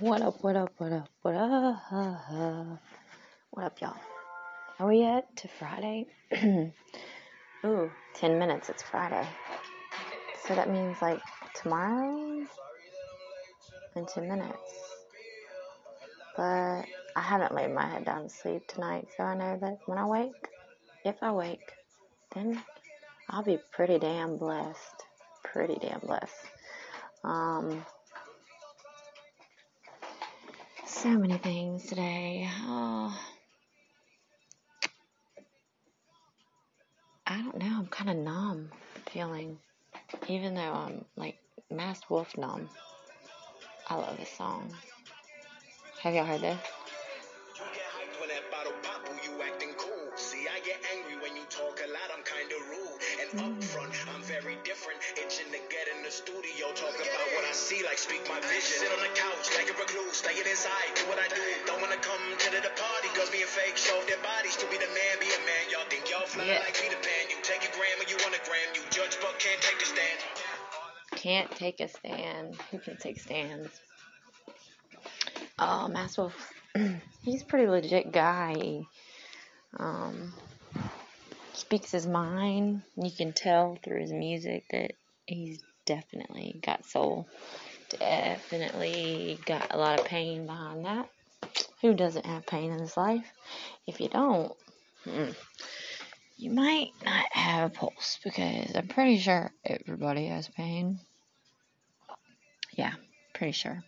What up, what up, what up, what up? What up, y'all? Are we yet to Friday? Ooh, 10 minutes, it's Friday. So that means like tomorrow in 10 minutes. But I haven't laid my head down to sleep tonight, so I know that when I wake, if I wake, then I'll be pretty damn blessed. Pretty damn blessed. Um, so many things today. Oh, I don't know. I'm kind of numb feeling, even though I'm like masked wolf numb. I love this song. Have y'all heard this? The studio, talk about what I see, like speak my vision. Sit on the couch like a recluse, inside, do what I do. Don't wanna come to the, party, girls being fake, show their bodies to be the man, be a man. Y'all think y'all fly Yeah. like Peter Pan? You take a gram or you want a gram? You judge but can't take a stand. Can't take a stand. Who can take stands? Oh, Maxwell, he's a pretty legit guy. Um, speaks his mind. You can tell through his music that he's definitely got soul. Definitely got a lot of pain behind that. Who doesn't have pain in his life? If you don't, mm, you might not have a pulse because I'm pretty sure everybody has pain. Yeah, pretty sure.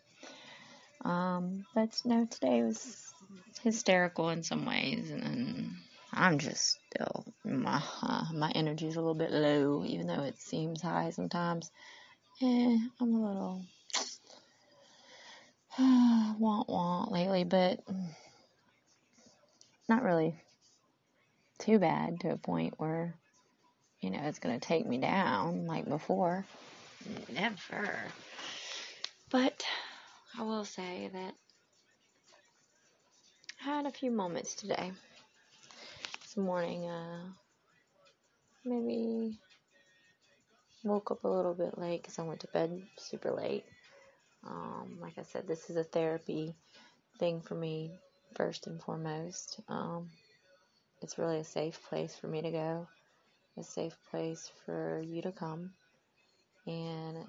Um, but no, today was hysterical in some ways, and, and I'm just still my uh, my energy's a little bit low, even though it seems high sometimes. Eh, I'm a little want want lately, but not really too bad to a point where you know it's gonna take me down like before. Never. But I will say that I had a few moments today. This morning, uh, maybe woke up a little bit late because I went to bed super late. Um, like I said, this is a therapy thing for me, first and foremost. Um, it's really a safe place for me to go, a safe place for you to come, and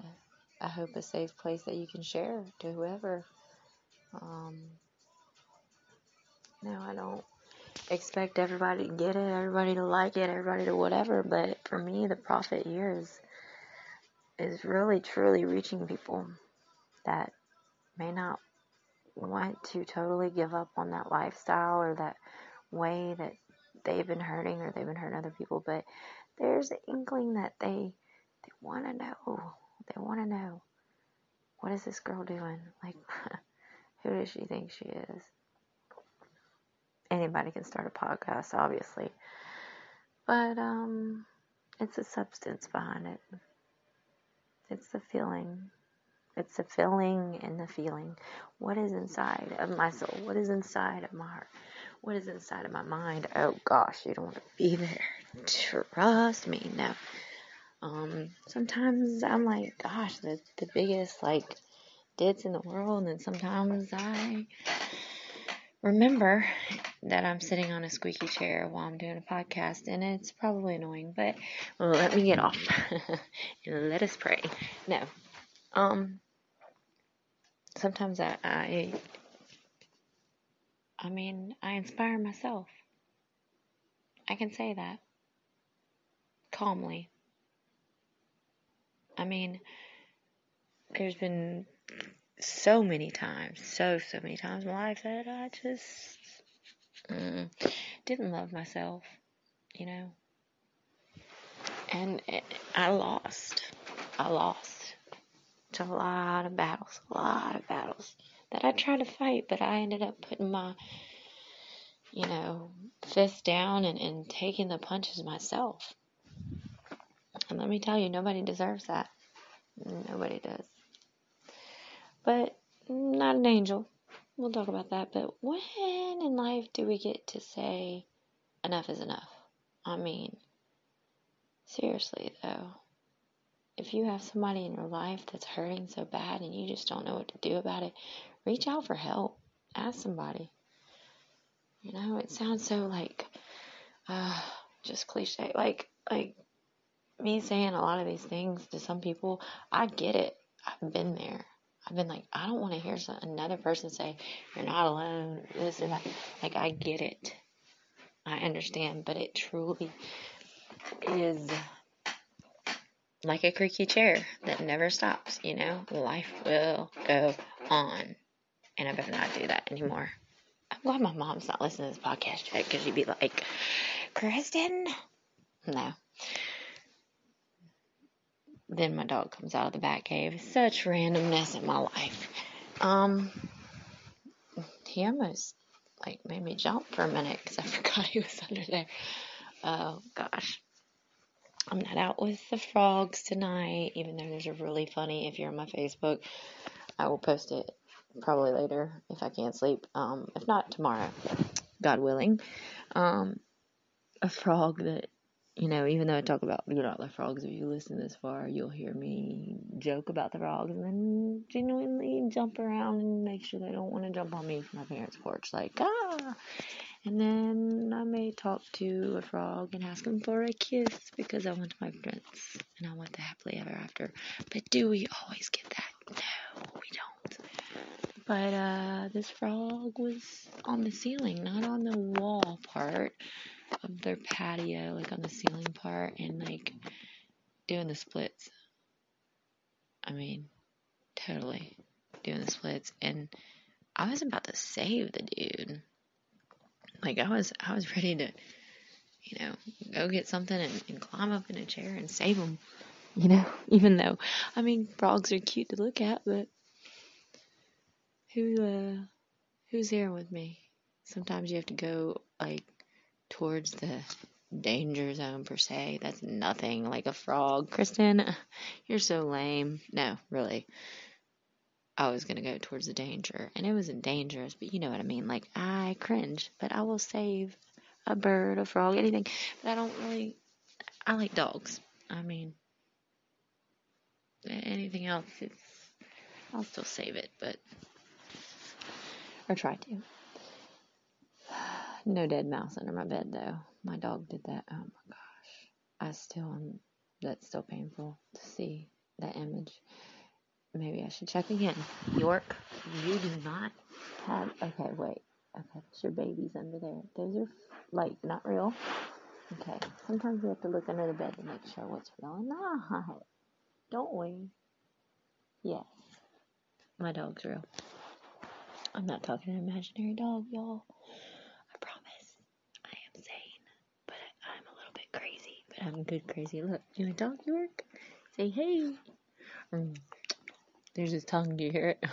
I hope a safe place that you can share to whoever. Um, no, I don't expect everybody to get it, everybody to like it, everybody to whatever, but for me, the profit here is is really truly reaching people that may not want to totally give up on that lifestyle or that way that they've been hurting or they've been hurting other people, but there's an inkling that they they want to know. They want to know what is this girl doing? Like, who does she think she is? Anybody can start a podcast, obviously, but um, it's a substance behind it. It's the feeling. It's the feeling and the feeling. What is inside of my soul? What is inside of my heart? What is inside of my mind? Oh gosh, you don't want to be there. Trust me. No. Um, sometimes I'm like, gosh, the, the biggest like dits in the world, and sometimes I remember that I'm sitting on a squeaky chair while I'm doing a podcast, and it's probably annoying, but let me get off and let us pray. No, um, sometimes I, I, I mean, I inspire myself. I can say that calmly. I mean, there's been so many times, so, so many times in my life that I just mm, didn't love myself, you know. And it, I lost. I lost to a lot of battles, a lot of battles that I tried to fight, but I ended up putting my, you know, fist down and, and taking the punches myself. And let me tell you, nobody deserves that. Nobody does. But not an angel. We'll talk about that. But when in life do we get to say enough is enough? I mean, seriously though, if you have somebody in your life that's hurting so bad and you just don't know what to do about it, reach out for help. Ask somebody. You know, it sounds so like uh, just cliche. Like like me saying a lot of these things to some people, I get it. I've been there. I've been like, I don't want to hear some, another person say, "You're not alone." This and that. Like, I get it. I understand, but it truly is like a creaky chair that never stops. You know, life will go on, and I better not do that anymore. I'm glad my mom's not listening to this podcast yet, because she'd be like, "Kristen." No then my dog comes out of the bat cave. Such randomness in my life. Um, he almost like made me jump for a minute because I forgot he was under there. Oh gosh. I'm not out with the frogs tonight, even though there's a really funny, if you're on my Facebook, I will post it probably later if I can't sleep. Um, if not tomorrow, God willing. Um, a frog that you know, even though I talk about do not the frogs, if you listen this far, you'll hear me joke about the frogs and then genuinely jump around and make sure they don't want to jump on me from my parents' porch, like, ah! And then I may talk to a frog and ask him for a kiss because I want my prince and I want the happily ever after. But do we always get that? No, we don't. But uh, this frog was on the ceiling, not on the wall part of their patio, like on the ceiling part, and like doing the splits. I mean, totally doing the splits. And I was about to save the dude. Like I was, I was ready to, you know, go get something and, and climb up in a chair and save him. You know, even though, I mean, frogs are cute to look at, but who, uh, who's there with me? Sometimes you have to go like towards the danger zone per se. That's nothing like a frog. Kristen, you're so lame. No, really. I was gonna go towards the danger, and it wasn't dangerous, but you know what I mean. Like I cringe, but I will save a bird, a frog, anything. But I don't really. I like dogs. I mean, anything else, it's. I'll still save it, but or try to. No dead mouse under my bed though. My dog did that. Oh my gosh. I still am that's still painful to see that image. Maybe I should check again. York, you do not have okay, wait. Okay, it's your babies under there. Those are like not real. Okay. Sometimes we have to look under the bed to make sure what's real or not. Don't we? Yes. My dog's real. I'm not talking an imaginary dog, y'all. I'm good crazy. Look, you a dog York? Say hey. Mm. There's his tongue. Do you hear it?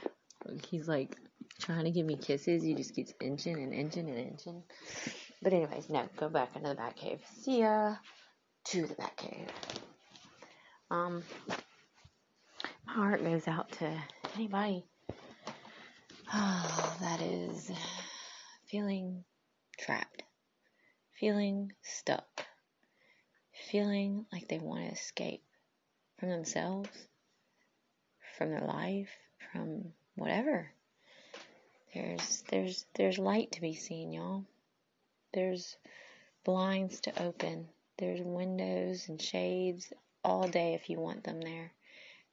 He's like trying to give me kisses. He just keeps inching and inching and inching. But anyways, no, go back into the bat cave. See ya to the bat cave. Um, my heart goes out to anybody oh, that is feeling trapped, feeling stuck, feeling like they want to escape from themselves, from their life, from whatever. There's there's there's light to be seen, y'all. There's blinds to open. There's windows and shades all day if you want them there.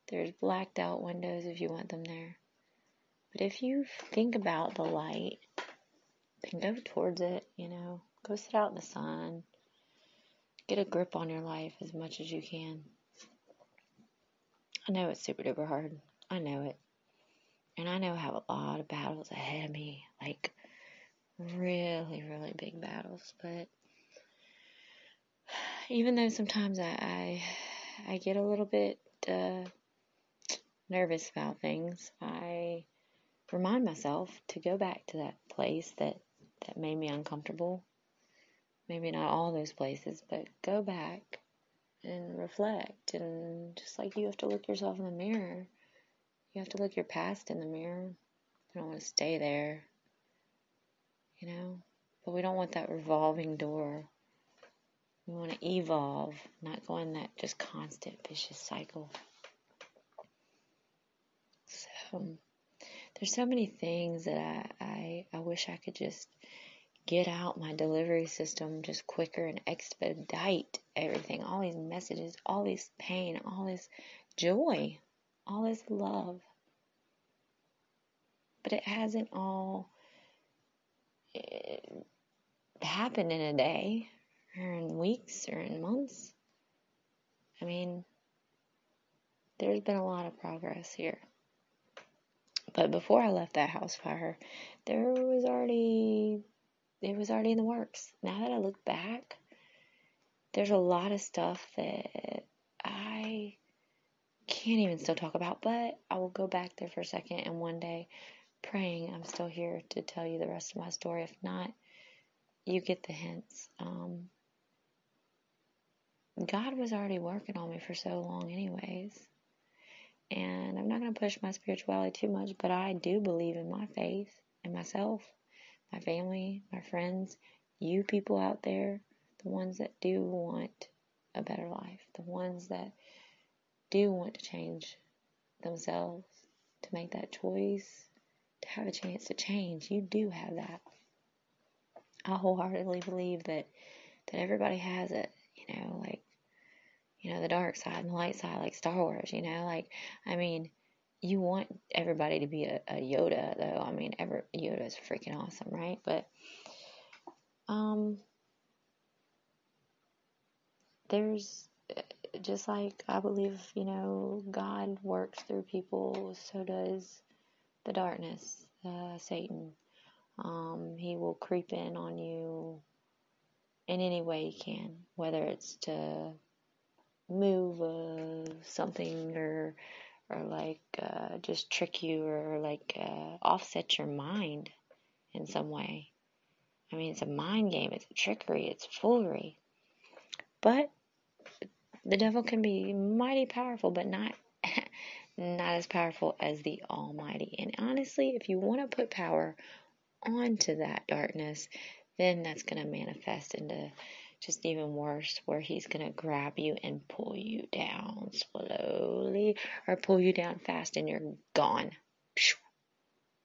There's blacked out windows if you want them there. But if you think about the light, then go towards it, you know. Go sit out in the sun. Get a grip on your life as much as you can. I know it's super duper hard. I know it. And I know I have a lot of battles ahead of me. Like, really, really big battles. But even though sometimes I, I, I get a little bit uh, nervous about things, I remind myself to go back to that place that, that made me uncomfortable maybe not all those places, but go back and reflect. And just like you have to look yourself in the mirror, you have to look your past in the mirror. You don't want to stay there, you know? But we don't want that revolving door. We want to evolve, not go in that just constant vicious cycle. So, there's so many things that I, I, I wish I could just get out my delivery system just quicker and expedite everything. All these messages, all this pain, all this joy, all this love. But it hasn't all eh, happened in a day or in weeks or in months. I mean, there's been a lot of progress here. But before I left that house fire, there was already it was already in the works. Now that I look back, there's a lot of stuff that I can't even still talk about, but I will go back there for a second and one day praying I'm still here to tell you the rest of my story. If not, you get the hints. Um, God was already working on me for so long, anyways. And I'm not going to push my spirituality too much, but I do believe in my faith and myself, my family, my friends, you people out there, the ones that do want a better life, the ones that do want to change themselves, to make that choice, to have a chance to change. You do have that. I wholeheartedly believe that that everybody has it, you know, like you know, the dark side and the light side, like Star Wars, you know, like, I mean, you want everybody to be a, a Yoda, though. I mean, ever Yoda is freaking awesome, right? But, um, there's just like I believe, you know, God works through people, so does the darkness, uh, Satan. Um, he will creep in on you in any way he can, whether it's to move uh, something or or like uh, just trick you or like uh, offset your mind in some way. I mean, it's a mind game, it's a trickery, it's foolery. But the devil can be mighty powerful, but not not as powerful as the Almighty. And honestly, if you want to put power onto that darkness, then that's going to manifest into just even worse, where he's to grab you and pull you down slowly or pull you down fast and you're gone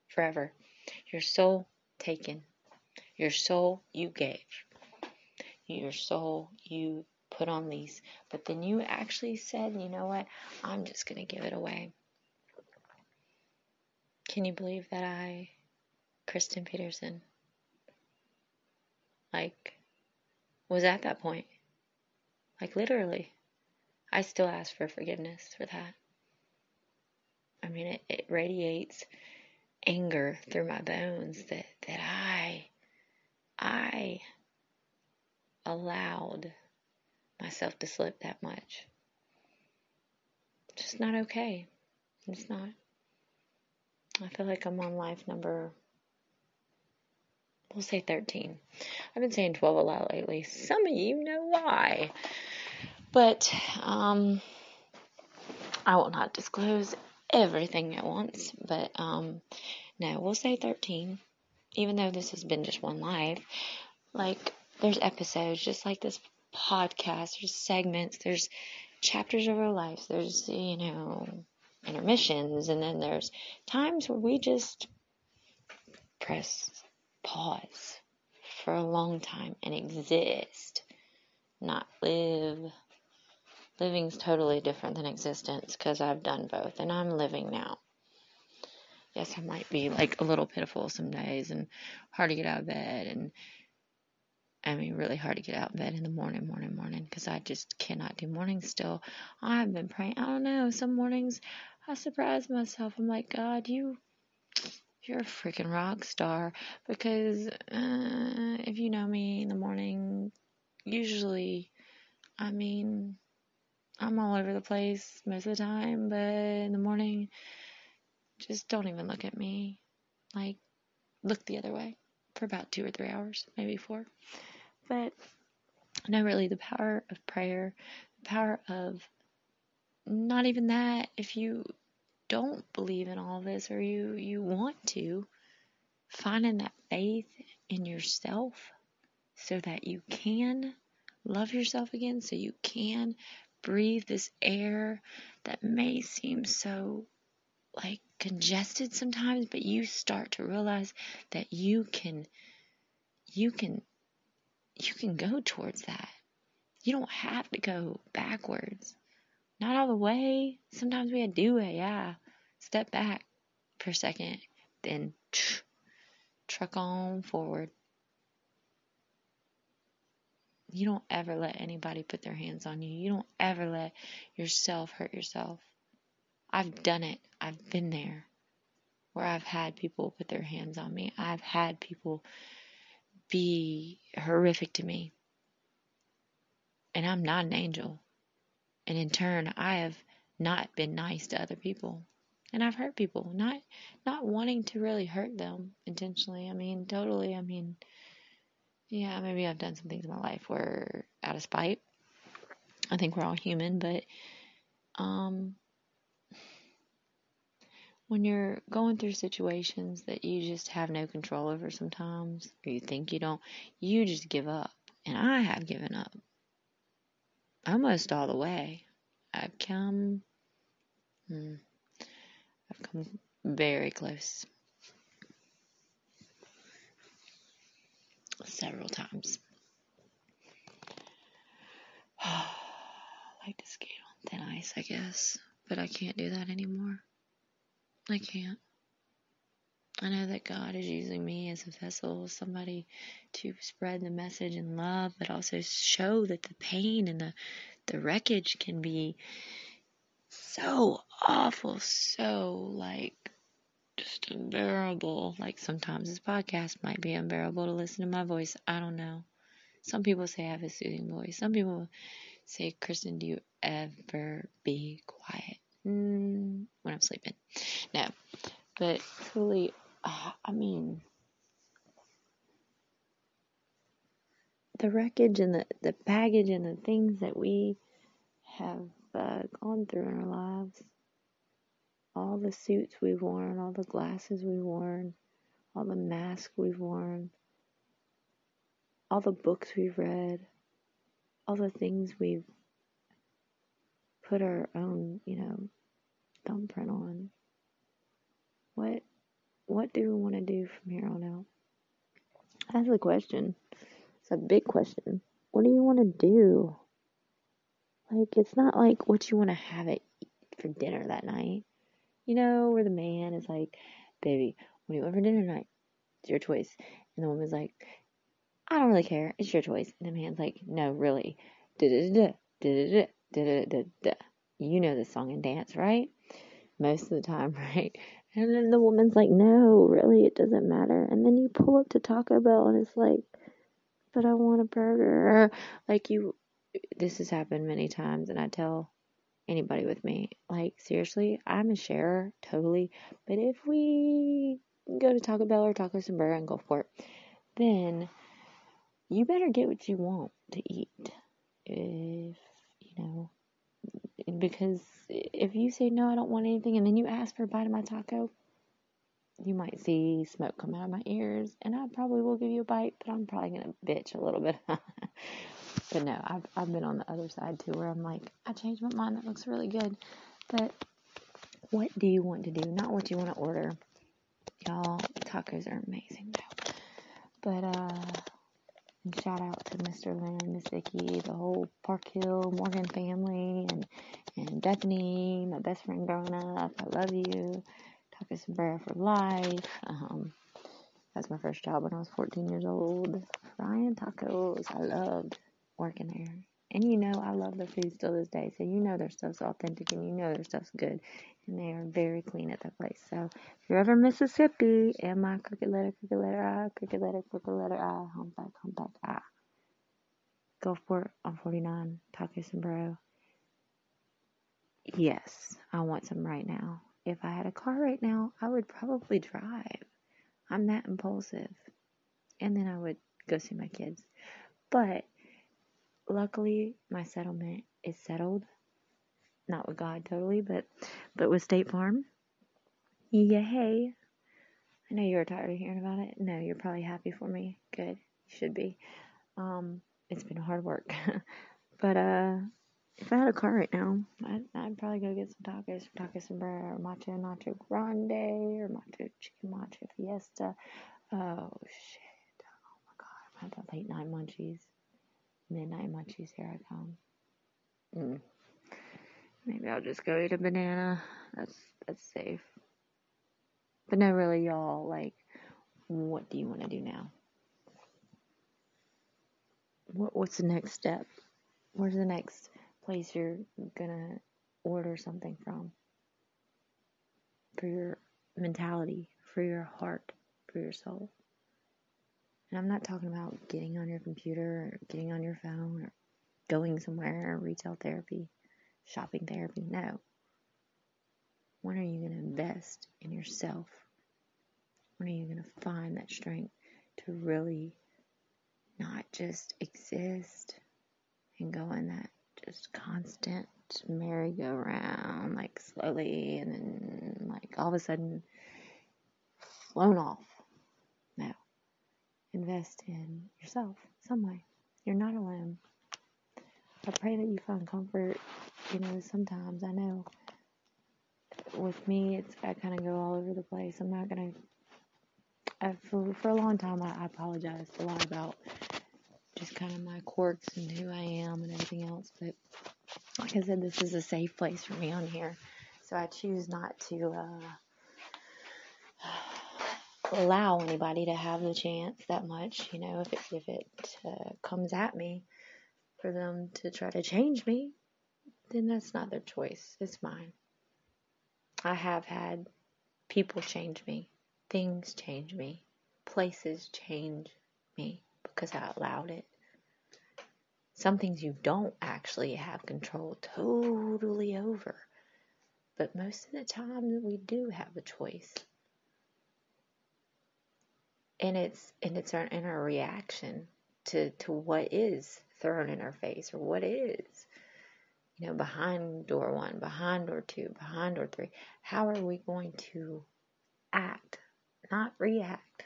forever. Your soul taken. Your soul you gave. Your soul you put on lease. But then you actually said, you know what? I'm just to give it away. Can you believe that I, Kristen Peterson, like, was at that point. Like literally. I still ask for forgiveness for that. I mean, it, it radiates anger through my bones that, that I, I allowed myself to slip that much. It's just not okay. It's not. I feel like I'm on life number we'll say 13. I've been saying 12 a lot lately. Some of you know why. But um, I will not disclose everything at once. But um, no, we'll say 13. Even though this has been just one life, like there's episodes, just like this podcast, there's segments, there's chapters of our lives, there's, you know, intermissions, and then there's times where we just press pause for a long time and exist, not live. Living's totally different than existence because I've done both and I'm living now. Yes, I might be like a little pitiful some days and hard to get out of bed and I mean, really hard to get out of bed in the morning, morning, morning, because I just cannot do mornings still. I've been praying. I don't know. Some mornings I surprise myself. I'm like, God, you you're a freaking rock star because uh, if you know me in the morning, usually, I mean, I'm all over the place most of the time, but in the morning, just don't even look at me. Like, look the other way for about two or three hours, maybe four. But no, really, the power of prayer, the power of not even that. If you don't believe in all this or you, you want to, finding that faith in yourself so that you can love yourself again, so you can breathe this air that may seem so like congested sometimes, but you start to realize that you can you can you can go towards that. You don't have to go backwards. Not all the way. Sometimes we had to do it, yeah. Step back for a second, then truck on forward. You don't ever let anybody put their hands on you. You don't ever let yourself hurt yourself. I've done it. I've been there where I've had people put their hands on me. I've had people be horrific to me. And I'm not an angel. And in turn, I have not been nice to other people. And I've hurt people, not not wanting to really hurt them intentionally. I mean, totally. I mean, yeah, maybe I've done some things in my life where out of spite. I think we're all human, but um when you're going through situations that you just have no control over sometimes, or you think you don't, you just give up. And I have given up almost all the way. I've come, hmm, I've come very close several times. I like to skate on thin ice, I guess, but I can't do that anymore. I can't. I know that God is using me as a vessel, somebody to spread the message in love, but also show that the pain and the, the wreckage can be so awful, so like just unbearable. Like sometimes this podcast might be unbearable to listen to my voice. I don't know. Some people say I have a soothing voice. Some people say, Kristen, do you ever be quiet? Mm, when I'm sleeping. No. But truly, I mean, the wreckage and the, the baggage and the things that we have uh, gone through in our lives, all the suits we've worn, all the glasses we've worn, all the masks we've worn, all the books we've read, all the things we've put our own, you know, thumbprint on. What what do we want to do from here on out? That's a question. It's a big question. What do you want to do? Like it's not like what you want to have it for dinner that night. You know, where the man is like, "Baby, what do you want for dinner tonight? It's your choice." And the woman's like, "I don't really care. It's your choice." And the man's like, "No, really. You know the song and dance, right?" Most of the time, right? And then the woman's like, no, really, it doesn't matter. And then you pull up to Taco Bell and it's like, but I want a burger. Like, you, this has happened many times, and I tell anybody with me, like, seriously, I'm a sharer, totally. But if we go to Taco Bell or Taco Sombrero and go for it, then you better get what you want to eat. If, you know, because if you say no, I don't want anything, and then you ask for a bite of my taco, you might see smoke come out of my ears, and I probably will give you a bite, but I'm probably gonna bitch a little bit. but no, I've I've been on the other side too, where I'm like, I changed my mind. That looks really good, but what do you want to do? Not what you want to order. Y'all, tacos are amazing though. But uh and shout out to Mr. Lynn, Miss Vicky, the whole Park Hill Morgan family, and and Bethany, my best friend growing up. I love you. Taco Sombrero for life. Um, that's my first job when I was 14 years old. Ryan Tacos. I loved working there. And you know, I love the food still this day. So you know their stuff's authentic and you know their stuff's good. And they are very clean at that place. So if you're ever in Mississippi, M I crooked letter, crooked letter I, crooked letter, crooked letter I, humpback, humpback I. Gulfport on 49, Taco Sombrero. Yes, I want some right now. If I had a car right now, I would probably drive. I'm that impulsive. And then I would go see my kids. But luckily my settlement is settled. Not with God totally, but but with State Farm. Yay. I know you're tired of hearing about it. No, you're probably happy for me. Good. You should be. Um, it's been hard work. but uh if I had a car right now, I'd, I'd probably go get some tacos from Taco Sombrero or Macho Nacho Grande or Macho Chicken Macho Fiesta. Oh shit. Oh my god, at the late night munchies. Midnight munchies, here I come. Mm. Maybe I'll just go eat a banana. That's that's safe. But no, really, y'all. Like, what do you want to do now? What What's the next step? Where's the next place you're gonna order something from? For your mentality, for your heart, for your soul. And I'm not talking about getting on your computer or getting on your phone or going somewhere, retail therapy, shopping therapy. No. When are you going to invest in yourself? When are you going to find that strength to really not just exist and go in that just constant merry-go-round, like slowly and then like all of a sudden flown off? Invest in yourself some way. You're not alone. I pray that you find comfort. You know, sometimes I know with me, it's I kind of go all over the place. I'm not gonna. I, for for a long time, I, I apologized a lot about just kind of my quirks and who I am and everything else. But like I said, this is a safe place for me on here, so I choose not to uh, allow anybody to have the chance that much. You know, if it if it uh, comes at me, for them to try to change me, then that's not their choice. It's mine. I have had people change me, things change me, places change me because I allowed it. Some things you don't actually have control totally over. But most of the time we do have a choice. And it's and it's our in our reaction to, to what is thrown in our face or what is you know behind door one behind door two behind door three. How are we going to act not react?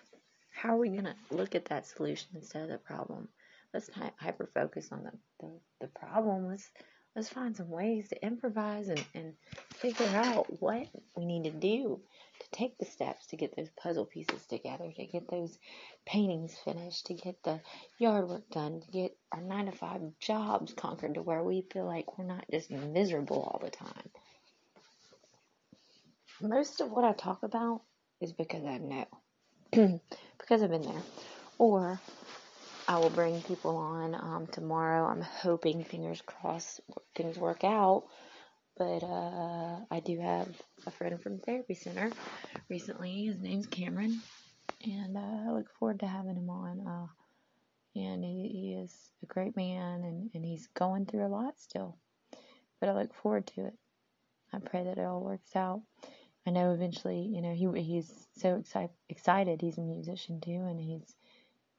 How are we going to look at that solution instead of the problem? Let's not hyper focus on the, the, the problem. Let's let's find some ways to improvise and, and figure out what we need to do to take the steps to get those puzzle pieces together, to get those paintings finished, to get the yard work done, to get our nine to five jobs conquered to where we feel like we're not just miserable all the time. Most of what I talk about is because I know, because I've been there. Or I will bring people on um, tomorrow. I'm hoping, fingers crossed, things work out but uh, I do have a friend from Therapy Center recently. His name's Cameron, and uh, I look forward to having him on. Uh, and he, he is a great man, and, and he's going through a lot still, but I look forward to it. I pray that it all works out. I know eventually, you know, he he's so excited. Excited. He's a musician too, and he's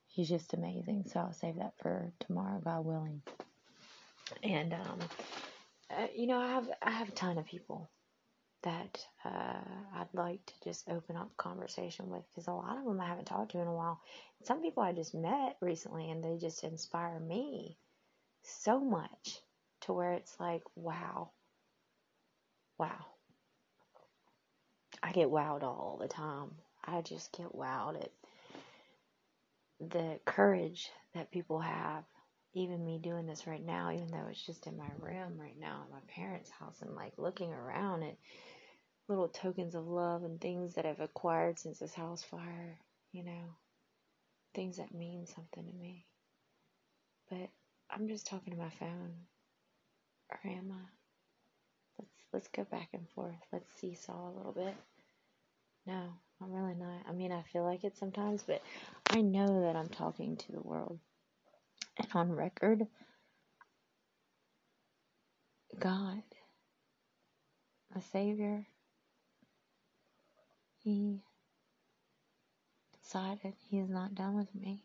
he's just amazing. So I'll save that for tomorrow, God willing. And um, uh, you know, I have I have a ton of people that uh, I'd like to just open up conversation with because a lot of them I haven't talked to in a while. Some people I just met recently and they just inspire me so much to where it's like, wow, wow. I get wowed all the time. I just get wowed at the courage that people have even me doing this right now, even though it's just in my room right now at my parents' house, and like looking around at little tokens of love and things that I've acquired since this house fire, you know, things that mean something to me. But I'm just talking to my phone. Or am I? Let's let's go back and forth. Let's seesaw a little bit. No, I'm really not. I mean, I feel like it sometimes, but I know that I'm talking to the world and on record, God, the Savior, He decided He is not done with me.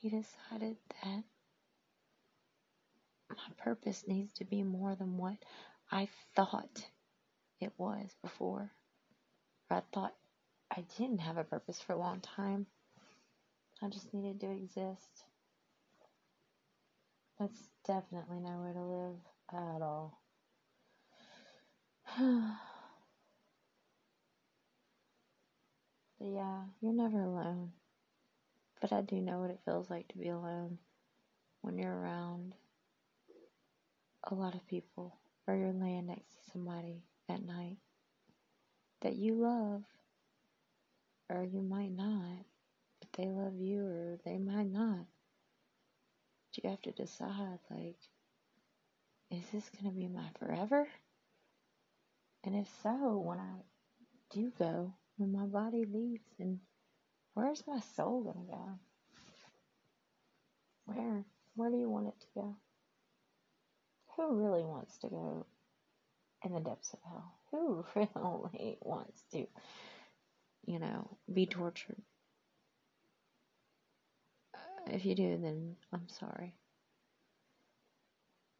He decided that my purpose needs to be more than what I thought it was before. I thought I didn't have a purpose for a long time. I just needed to exist. That's definitely nowhere to live at all. but yeah, you're never alone. But I do know what it feels like to be alone when you're around a lot of people or you're laying next to somebody at night that you love or you might not, but they love you or they might not. You have to decide like, is this going to be my forever? And if so, when I do go, when my body leaves, and where's my soul going to go? Where? Where do you want it to go? Who really wants to go in the depths of hell? Who really wants to, you know, be tortured? If you do, then I'm sorry.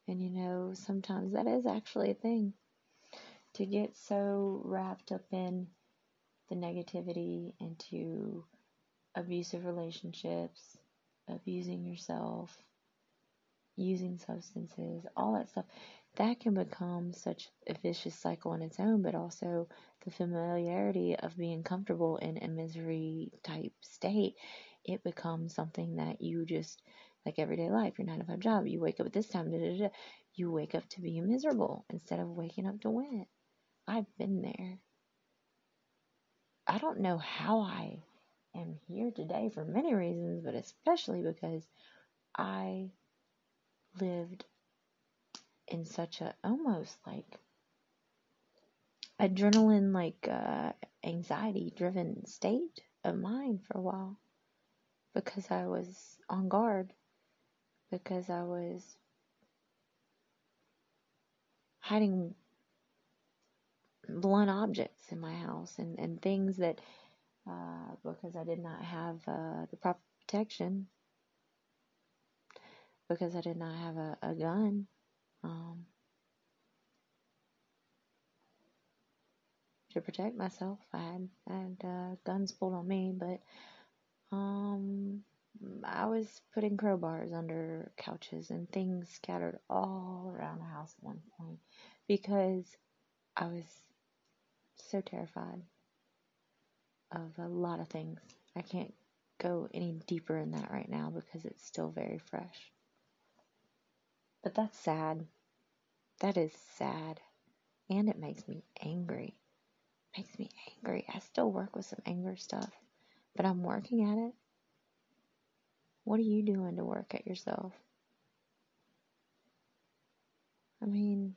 And you know, sometimes that is actually a thing. To get so wrapped up in the negativity into abusive relationships, abusing yourself, using substances, all that stuff, that can become such a vicious cycle on its own, but also the familiarity of being comfortable in a misery type state, it becomes something that you just like everyday life, your nine to five job, you wake up at this time, da, da, da, you wake up to be miserable instead of waking up to win. I've been there. I don't know how I am here today for many reasons, but especially because I lived in such a almost like adrenaline like uh, anxiety driven state of mind for a while because I was on guard because I was hiding blunt objects in my house and, and things that uh, because I did not have uh, the proper protection because I did not have a, a gun um, to protect myself. I had, I had uh, guns pulled on me, but um, I was putting crowbars under couches and things scattered all around the house at one point because I was so terrified of a lot of things. I can't go any deeper in that right now because it's still very fresh. But that's sad. That is sad. And it makes me angry. It makes me angry. I still work with some anger stuff, but I'm working at it. What are you doing to work at yourself? I mean,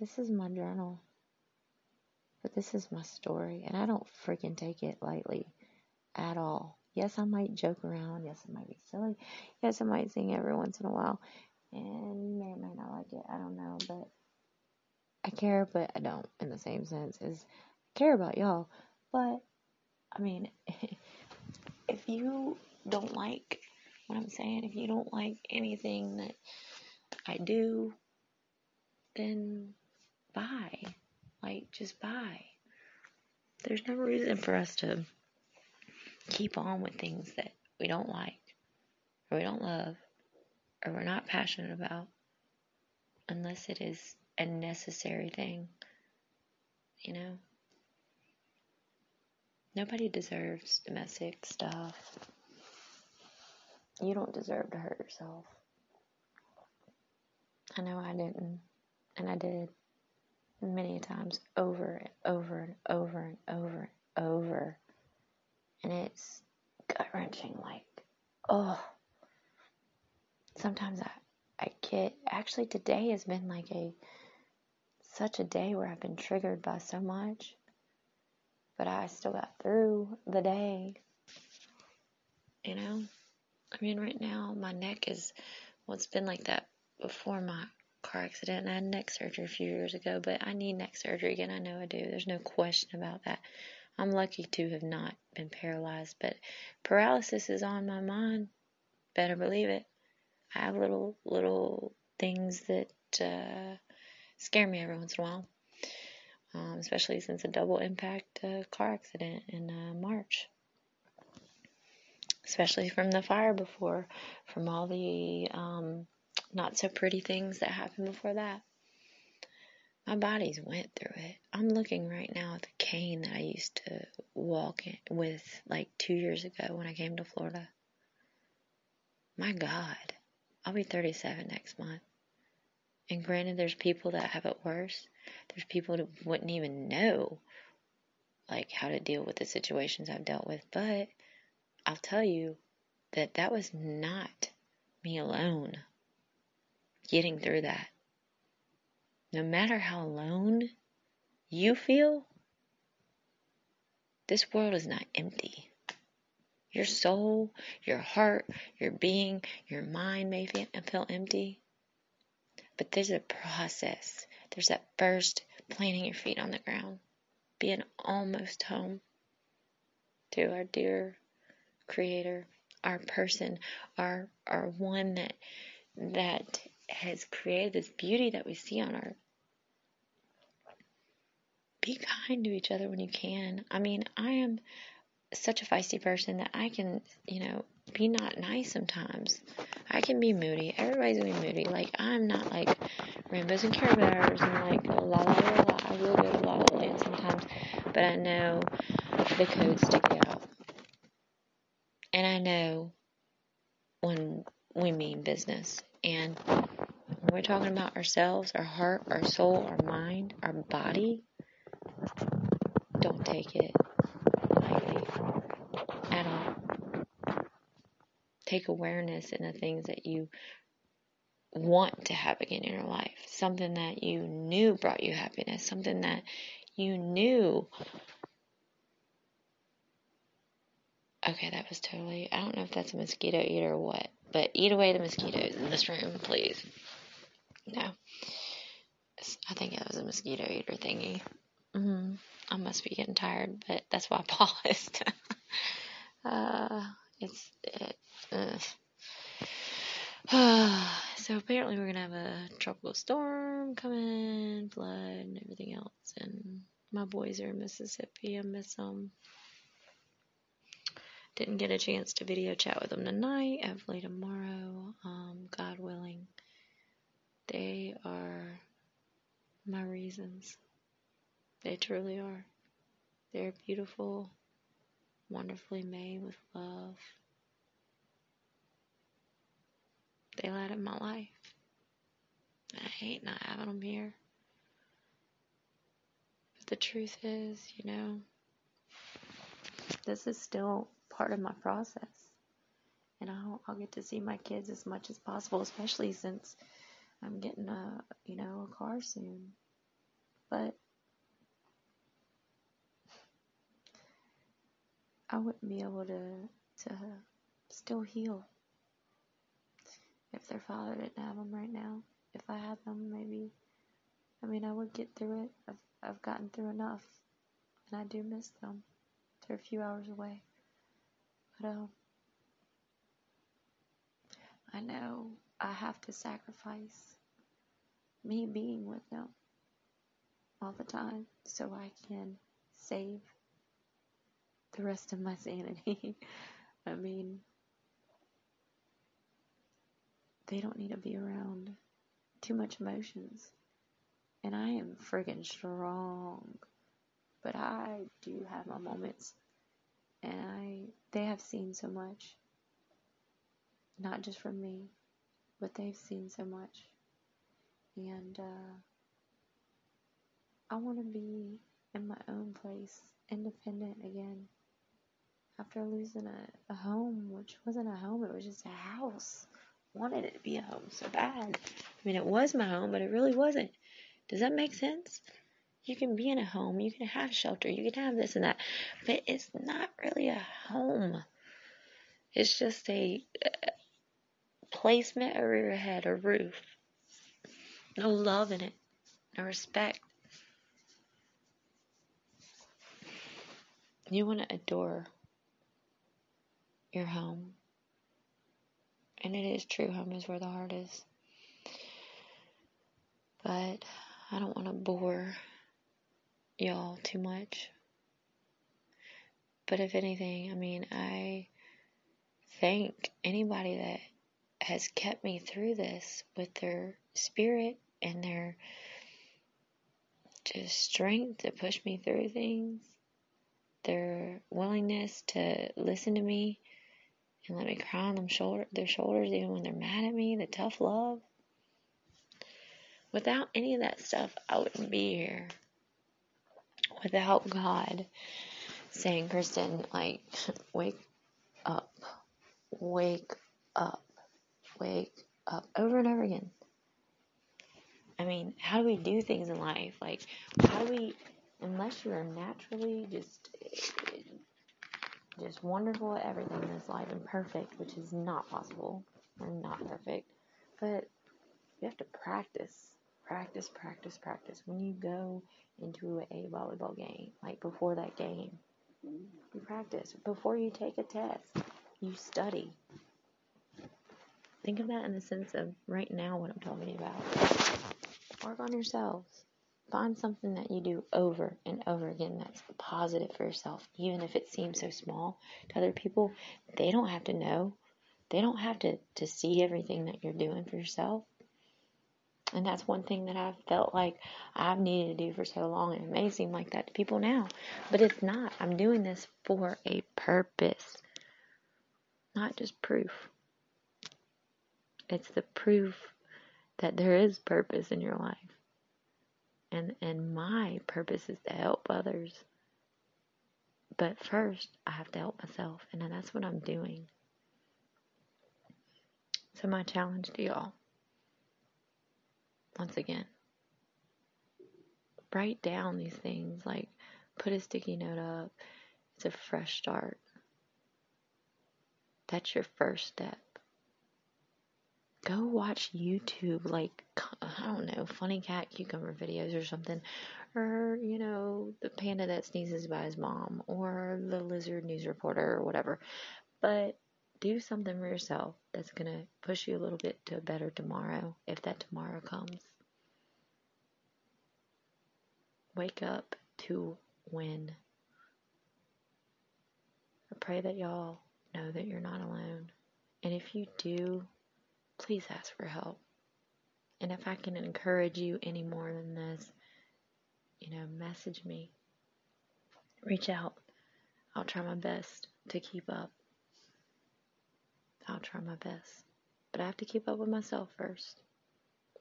this is my journal. But this is my story, and I don't freaking take it lightly at all. Yes, I might joke around. Yes, it might be silly. Yes, I might sing every once in a while. And may or may not like it. I don't know. But I care, but I don't in the same sense as I care about y'all. But, I mean, if you don't like what I'm saying, if you don't like anything that I do, then bye. Like, just bye. There's no reason for us to keep on with things that we don't like, or we don't love, or we're not passionate about, unless it is a necessary thing. You know? Nobody deserves domestic stuff. You don't deserve to hurt yourself. I know I didn't, and I did many times over and over and over and over and over. And it's gut wrenching, like, oh. Sometimes I, I get, actually, today has been like a, such a day where I've been triggered by so much, but I still got through the day. You know? I mean, right now, my neck is, well, it's been like that before my car accident I had neck surgery a few years ago, but I need neck surgery again. I know I do. There's no question about that. I'm lucky to have not been paralyzed, but paralysis is on my mind. Better believe it. I have little little things that uh, scare me every once in a while, um, especially since a double impact uh, car accident in uh, March especially from the fire before, from all the um, not so pretty things that happened before that. My body's went through it. I'm looking right now at the cane that I used to walk in, with like two years ago when I came to Florida. My God, I'll be 37 next month. And granted, there's people that have it worse. There's people that wouldn't even know like how to deal with the situations I've dealt with. But I'll tell you that that was not me alone getting through that. No matter how alone you feel, this world is not empty. Your soul, your heart, your being, your mind may feel empty, but there's a process. There's that first planting your feet on the ground, being almost home to our dear Creator, our person, our our one that that has created this beauty that we see on earth. Be kind to each other when you can. I mean, I am such a feisty person that I can, you know, be not nice sometimes. I can be moody. Everybody's gonna be moody. Like I'm not like rainbows and care bears and like la la la la. I will go to la la land sometimes, but I know the codes to get out, and I know when we mean business. And when we're talking about ourselves, our heart, our soul, our mind, our body, don't take it lightly at all. Take awareness in the things that you want to have again in your life. Something that you knew brought you happiness. Something that you knew. Okay, that was totally. I don't know if that's a mosquito eater or what, but eat away the mosquitoes in this room, please. No. I think it was a mosquito eater thingy. Mm-hmm. I must be getting tired, but that's why I paused. uh, it's it. Uh. so apparently we're gonna have a tropical storm coming, flood, and everything else. And my boys are in Mississippi. I miss them. Didn't get a chance to video chat with them tonight. Hopefully tomorrow, um, God willing. They are my reasons. They truly are. They're beautiful, wonderfully made with love. They light up my life. I hate not having them here. But the truth is, you know, this is still part of my process. And I'll, I'll get to see my kids as much as possible, especially since I'm getting a, you know, a car soon. But I wouldn't be able to to still heal if their father didn't have them right now. If I had them, maybe. I mean, I would get through it. I've I've gotten through enough, and I do miss them. They're a few hours away, but um, I know I have to sacrifice me being with them all the time so I can save the rest of my sanity. I mean, they don't need to be around too much emotions. And I am friggin' strong. But I do have my moments. And I they have seen so much. Not just from me, but they've seen so much. And uh, I want to be in my own place, independent again after losing a, a home, which wasn't a home, it was just a house. Wanted it to be a home so bad. I mean, it was my home, but it really wasn't. Does that make sense? You can be in a home, you can have shelter, you can have this and that, but it's not really a home. It's just a, placement over your head, a roof. No love in it, no respect. You want to adore your home. And it is true, home is where the heart is. But I don't want to bore y'all too much. But if anything, I mean, I thank anybody that has kept me through this with their spirit and their just strength to push me through things, their willingness to listen to me and let me cry on them shoulder, their shoulders even when they're mad at me, the tough love. Without any of that stuff, I wouldn't be here. Without God saying, Kristen, like, wake up, wake up, wake up, over and over again. I mean, how do we do things in life? Like, how do we, unless you are naturally just, just wonderful at everything in this life and perfect, which is not possible. We're not perfect, but you have to practice, practice, practice, practice. When you go into a volleyball game, like before that game, you practice. Before you take a test, you study. Think of that in the sense of right now what I'm talking about. Work on yourselves. Find something that you do over and over again that's positive for yourself, even if it seems so small to other people. They don't have to know. They don't have to, to see everything that you're doing for yourself. And that's one thing that I've felt like I've needed to do for so long. And it may seem like that to people now, but it's not. I'm doing this for a purpose, not just proof. It's the proof that there is purpose in your life. And and my purpose is to help others. But first, I have to help myself, and that's what I'm doing. So my challenge to y'all once again write down these things like put a sticky note up. It's a fresh start. That's your first step go watch YouTube, like, I don't know, funny cat cucumber videos or something. Or, you know, the panda that sneezes by his mom. Or the lizard news reporter or whatever. But do something for yourself that's going to push you a little bit to a better tomorrow if that tomorrow comes. Wake up to win. I pray that y'all know that you're not alone. And if you do, please ask for help. And if I can encourage you any more than this, you know, message me. Reach out. I'll try my best to keep up. I'll try my best. But I have to keep up with myself first.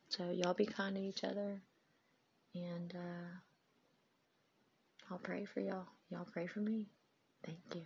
So y'all be kind to each other. And uh, I'll pray for y'all. Y'all pray for me. Thank you.